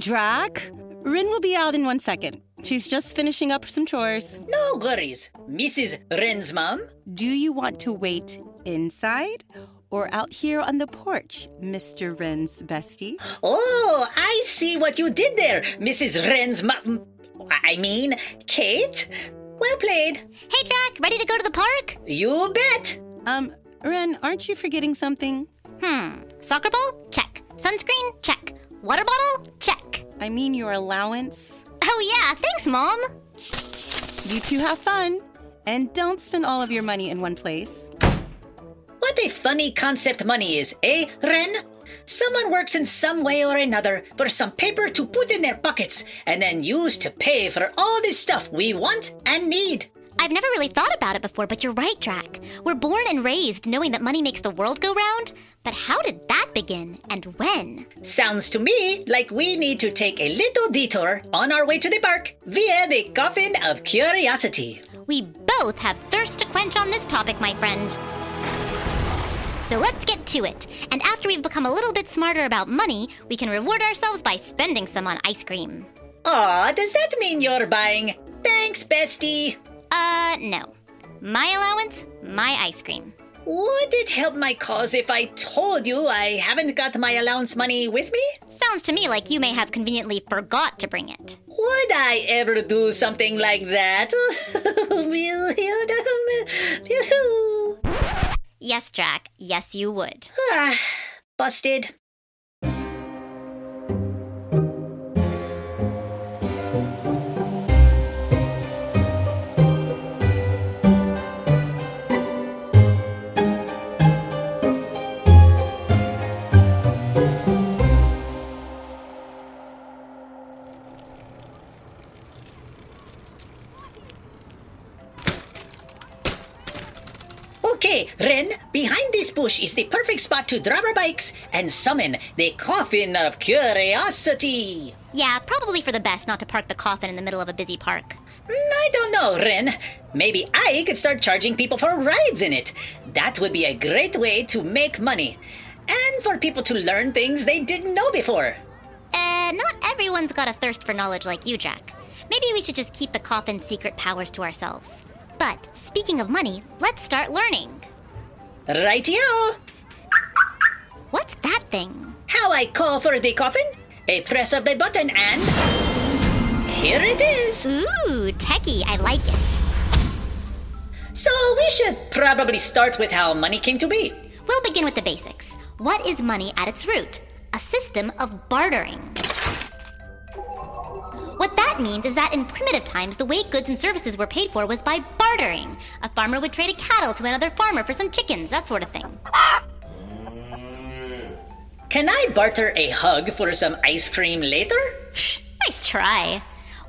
Drac. Wren will be out in one second. She's just finishing up some chores. No worries. Mrs. Wren's mom? Do you want to wait inside or out here on the porch, Mr. Wren's bestie? Oh, I see what you did there, Mrs. Wren's mom. I mean, Kate. Well played. Hey, Drac, ready to go to the park? You bet. Um, Wren, aren't you forgetting something? Hmm. Soccer ball? Check. Sunscreen? Check. Water bottle? Check. I mean your allowance. Oh, yeah, thanks, Mom. You two have fun. And don't spend all of your money in one place. What a funny concept money is, eh, Wren? Someone works in some way or another for some paper to put in their pockets and then use to pay for all this stuff we want and need. I've never really thought about it before, but you're right, Drac. We're born and raised knowing that money makes the world go round. But how did that begin and when? Sounds to me like we need to take a little detour on our way to the park via the Coffin of Curiosity. We both have thirst to quench on this topic, my friend. So let's get to it. And after we've become a little bit smarter about money, we can reward ourselves by spending some on ice cream. Aw, does that mean you're buying? Thanks, bestie. Uh, no. My allowance, my ice cream. Would it help my cause if I told you I haven't got my allowance money with me? Sounds to me like you may have conveniently forgot to bring it. Would I ever do something like that? Yes, Drac. Yes, you would. Ah, Busted. Bush is the perfect spot to drop our bikes and summon the Coffin of Curiosity. Yeah, probably for the best not to park the coffin in the middle of a busy park. Mm, I don't know, Wren. Maybe I could start charging people for rides in it. That would be a great way to make money. And for people to learn things they didn't know before. Uh, not everyone's got a thirst for knowledge like you, Drac. Maybe we should just keep the coffin's secret powers to ourselves. But speaking of money, let's start learning. Rightio! What's that thing? How I call for the coffin? A press of the button and. Here it is! Ooh, techie, I like it. So we should probably start with how money came to be. We'll begin with the basics. What is money at its root? A system of bartering. That means is that in primitive times, the way goods and services were paid for was by bartering. A farmer would trade a cattle to another farmer for some chickens, that sort of thing. Can I barter a hug for some ice cream later? Nice try.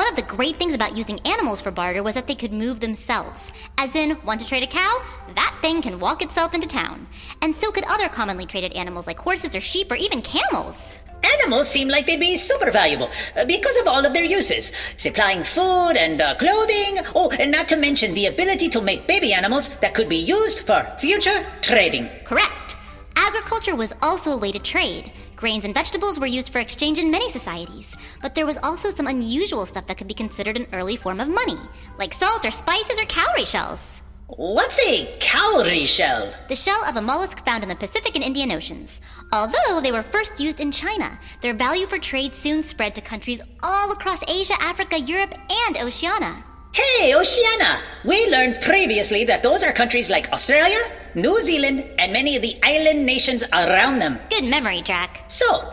One of the great things about using animals for barter was that they could move themselves. As in, want to trade a cow? That thing can walk itself into town. And so could other commonly traded animals like horses or sheep or even camels. Animals seem like they'd be super valuable uh, because of all of their uses supplying food and uh, clothing. Oh, and not to mention the ability to make baby animals that could be used for future trading. Correct. Agriculture was also a way to trade. Grains and vegetables were used for exchange in many societies, but there was also some unusual stuff that could be considered an early form of money, like salt or spices or cowrie shells. What's a cowrie shell? The shell of a mollusk found in the Pacific and Indian Oceans. Although they were first used in China, their value for trade soon spread to countries all across Asia, Africa, Europe, and Oceania. Hey, Oceania! We learned previously that those are countries like Australia, New Zealand, and many of the island nations around them. Good memory, Drac. So,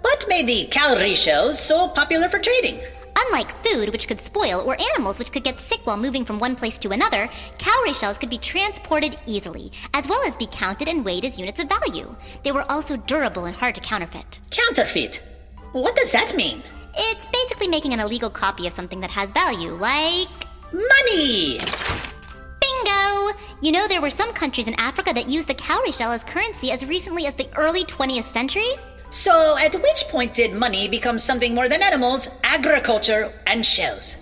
what made the cowrie shells so popular for trading? Unlike food, which could spoil, or animals, which could get sick while moving from one place to another, cowrie shells could be transported easily, as well as be counted and weighed as units of value. They were also durable and hard to counterfeit. Counterfeit. What does that mean? It's basically making an illegal copy of something that has value, like. Money! Bingo! You know, there were some countries in Africa that used the cowrie shell as currency as recently as the early 20th century. So, at which point did money become something more than animals, agriculture, and shells?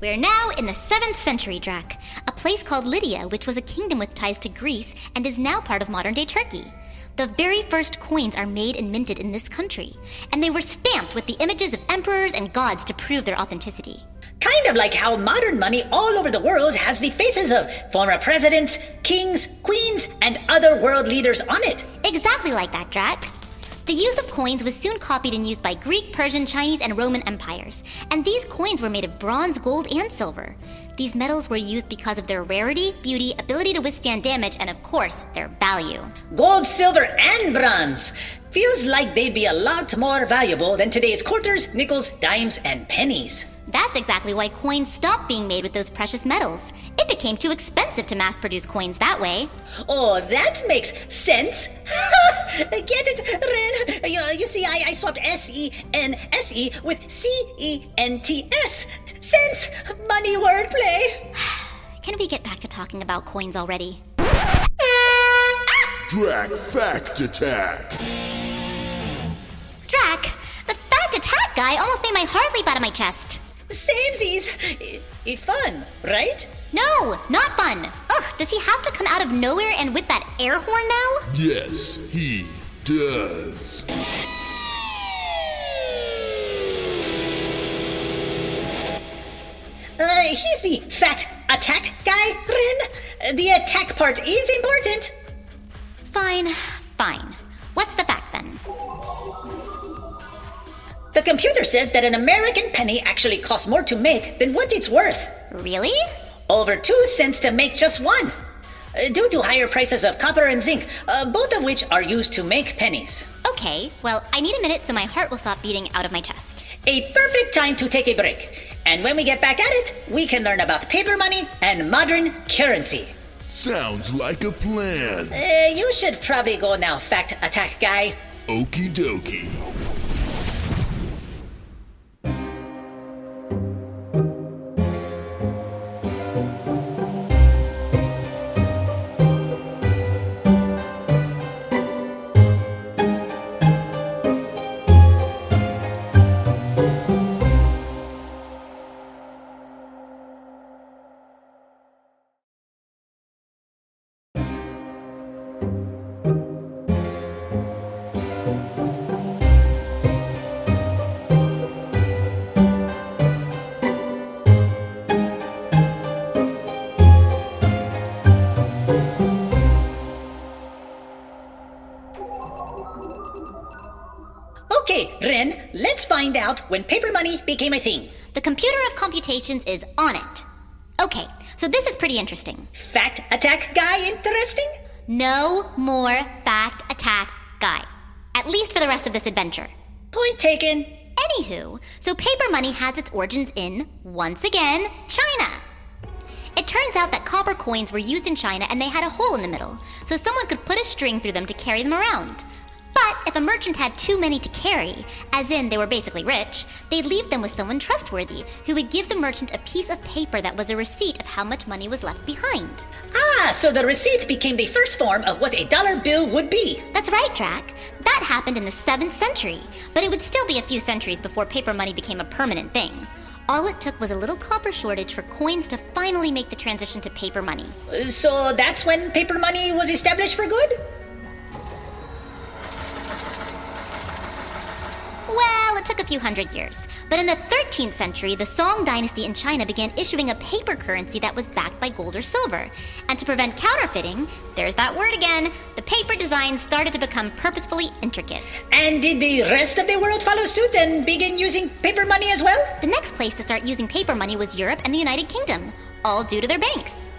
We're now in the 7th century, Drac, a place called Lydia, which was a kingdom with ties to Greece and is now part of modern day Turkey. The very first coins are made and minted in this country, and they were stamped with the images of emperors and gods to prove their authenticity. Kind of like how modern money all over the world has the faces of former presidents, kings, queens, and other world leaders on it. Exactly like that, Drac. The use of coins was soon copied and used by Greek, Persian, Chinese, and Roman empires, and these coins were made of bronze, gold, and silver. These metals were used because of their rarity, beauty, ability to withstand damage, and of course, their value. Gold, silver, and bronze. Feels like they'd be a lot more valuable than today's quarters, nickels, dimes, and pennies. That's exactly why coins stopped being made with those precious metals. It became too expensive to mass produce coins that way. Oh, that makes sense. Get it, Wren? You, you see, I, I swapped S E N S E with C E N T S. Sense, money wordplay. Can we get back to talking about coins already? Drac Fact Attack. Drac, the fact attack guy almost made my heart leap out of my chest. Samesies. I- I- fun, right? No, not fun. Ugh, does he have to come out of nowhere and with that air horn now? Yes, he does. He's the fact attack guy, Wren. The attack part is important. Fine, fine. What's the fact then? The computer says that an American penny actually costs more to make than what it's worth. Really? Over two cents to make just one. Uh, due to higher prices of copper and zinc, uh, both of which are used to make pennies. Okay, well, I need a minute so my heart will stop beating out of my chest. A perfect time to take a break. And when we get back at it, we can learn about paper money and modern currency. Sounds like a plan. Uh, you should probably go now, fact attack guy. Okie dokie. Okay, Wren, let's find out when paper money became a thing. The computer of computations is on it. Okay, so this is pretty interesting. Fact attack guy interesting? No more fact attack guy. At least for the rest of this adventure. Point taken. Anywho, so paper money has its origins in, once again, China. It turns out that copper coins were used in China and they had a hole in the middle, so someone could put a string through them to carry them around. If a merchant had too many to carry, as in they were basically rich, they'd leave them with someone trustworthy, who would give the merchant a piece of paper that was a receipt of how much money was left behind. Ah, so the receipt became the first form of what a dollar bill would be. That's right, Drac. That happened in the 7th century, but it would still be a few centuries before paper money became a permanent thing. All it took was a little copper shortage for coins to finally make the transition to paper money. So that's when paper money was established for good? Well, it took a few hundred years. But in the 13th century, the Song dynasty in China began issuing a paper currency that was backed by gold or silver. And to prevent counterfeiting, there's that word again, the paper design started to become purposefully intricate. And did the rest of the world follow suit and begin using paper money as well? The next place to start using paper money was Europe and the United Kingdom, all due to their banks.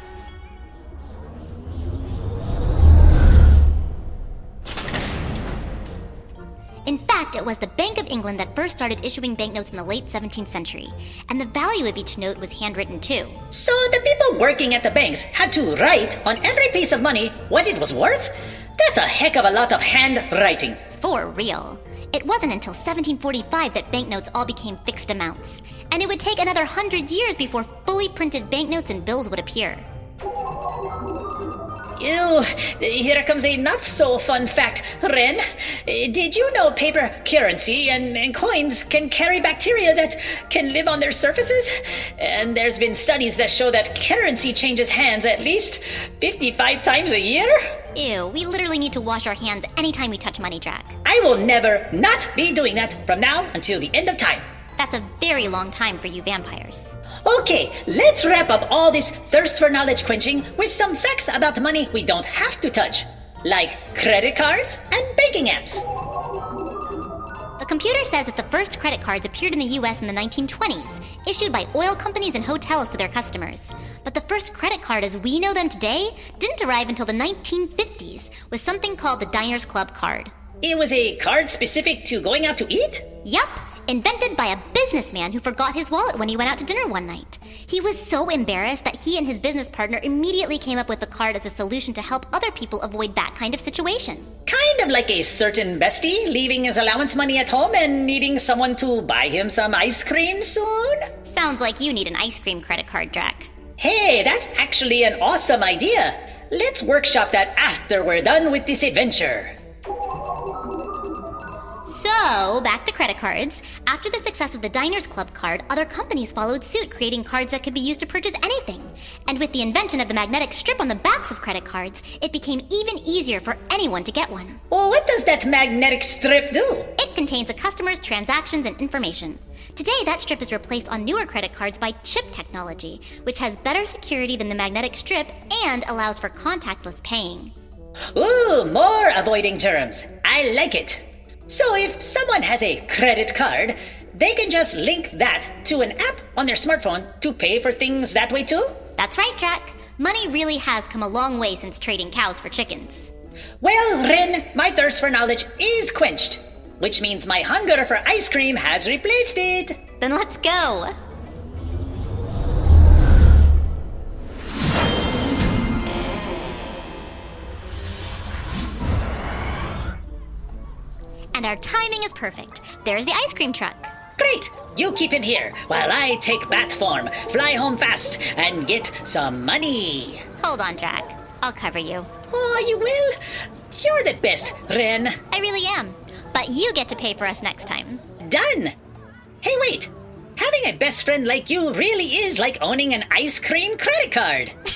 It was the Bank of England that first started issuing banknotes in the late 17th century, and the value of each note was handwritten too. So the people working at the banks had to write on every piece of money what it was worth? That's a heck of a lot of handwriting. For real. It wasn't until 1745 that banknotes all became fixed amounts, and it would take another hundred years before fully printed banknotes and bills would appear. Ew, here comes a not so fun fact. Wren, did you know paper currency and, and, coins can carry bacteria that can live on their surfaces? And there's been studies that show that currency changes hands at least 55 times a year? Ew, we literally need to wash our hands anytime we touch money, Drac. I will never not be doing that from now until the end of time. That's a very long time for you vampires. Okay, let's wrap up all this thirst for knowledge quenching with some facts about money we don't have to touch, like credit cards and banking apps. The computer says that the first credit cards appeared in the US in the 1920s, issued by oil companies and hotels to their customers. But the first credit card as we know them today didn't arrive until the 1950s with something called the Diners Club card. It was a card specific to going out to eat? Yup, invented by a businessman who forgot his wallet when he went out to dinner one night. He was so embarrassed that he and his business partner immediately came up with the card as a solution to help other people avoid that kind of situation. Kind of like a certain bestie leaving his allowance money at home and needing someone to buy him some ice cream soon? Sounds like you need an ice cream credit card, Drac. Hey, that's actually an awesome idea. Let's workshop that after we're done with this adventure. So, back to credit cards. After the success of the Diners Club card, other companies followed suit, creating cards that could be used to purchase anything. And with the invention of the magnetic strip on the backs of credit cards, it became even easier for anyone to get one. Well, what does that magnetic strip do? It contains a customer's transactions and information. Today, that strip is replaced on newer credit cards by chip technology, which has better security than the magnetic strip and allows for contactless paying. Ooh, more avoiding germs. I like it. So if someone has a credit card, they can just link that to an app on their smartphone to pay for things that way too? That's right, Drac. Money really has come a long way since trading cows for chickens. Well, Wren, my thirst for knowledge is quenched, which means my hunger for ice cream has replaced it. Then let's go. Our timing is perfect. There's the ice cream truck. Great! You keep him here while I take bat form, fly home fast, and get some money. Hold on, Drac. I'll cover you. Oh, you will? You're the best, Wren. I really am. But you get to pay for us next time. Done! Hey, wait! Having a best friend like you really is like owning an ice cream credit card.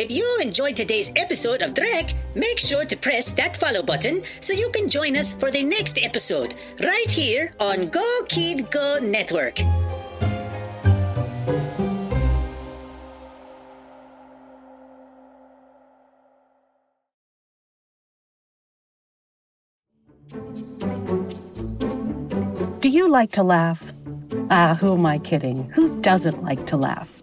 If you enjoyed today's episode of Drac, make sure to press that follow button so you can join us for the next episode right here on Go Kid Go Network. Do you like to laugh? Ah, who am I kidding? Who doesn't like to laugh?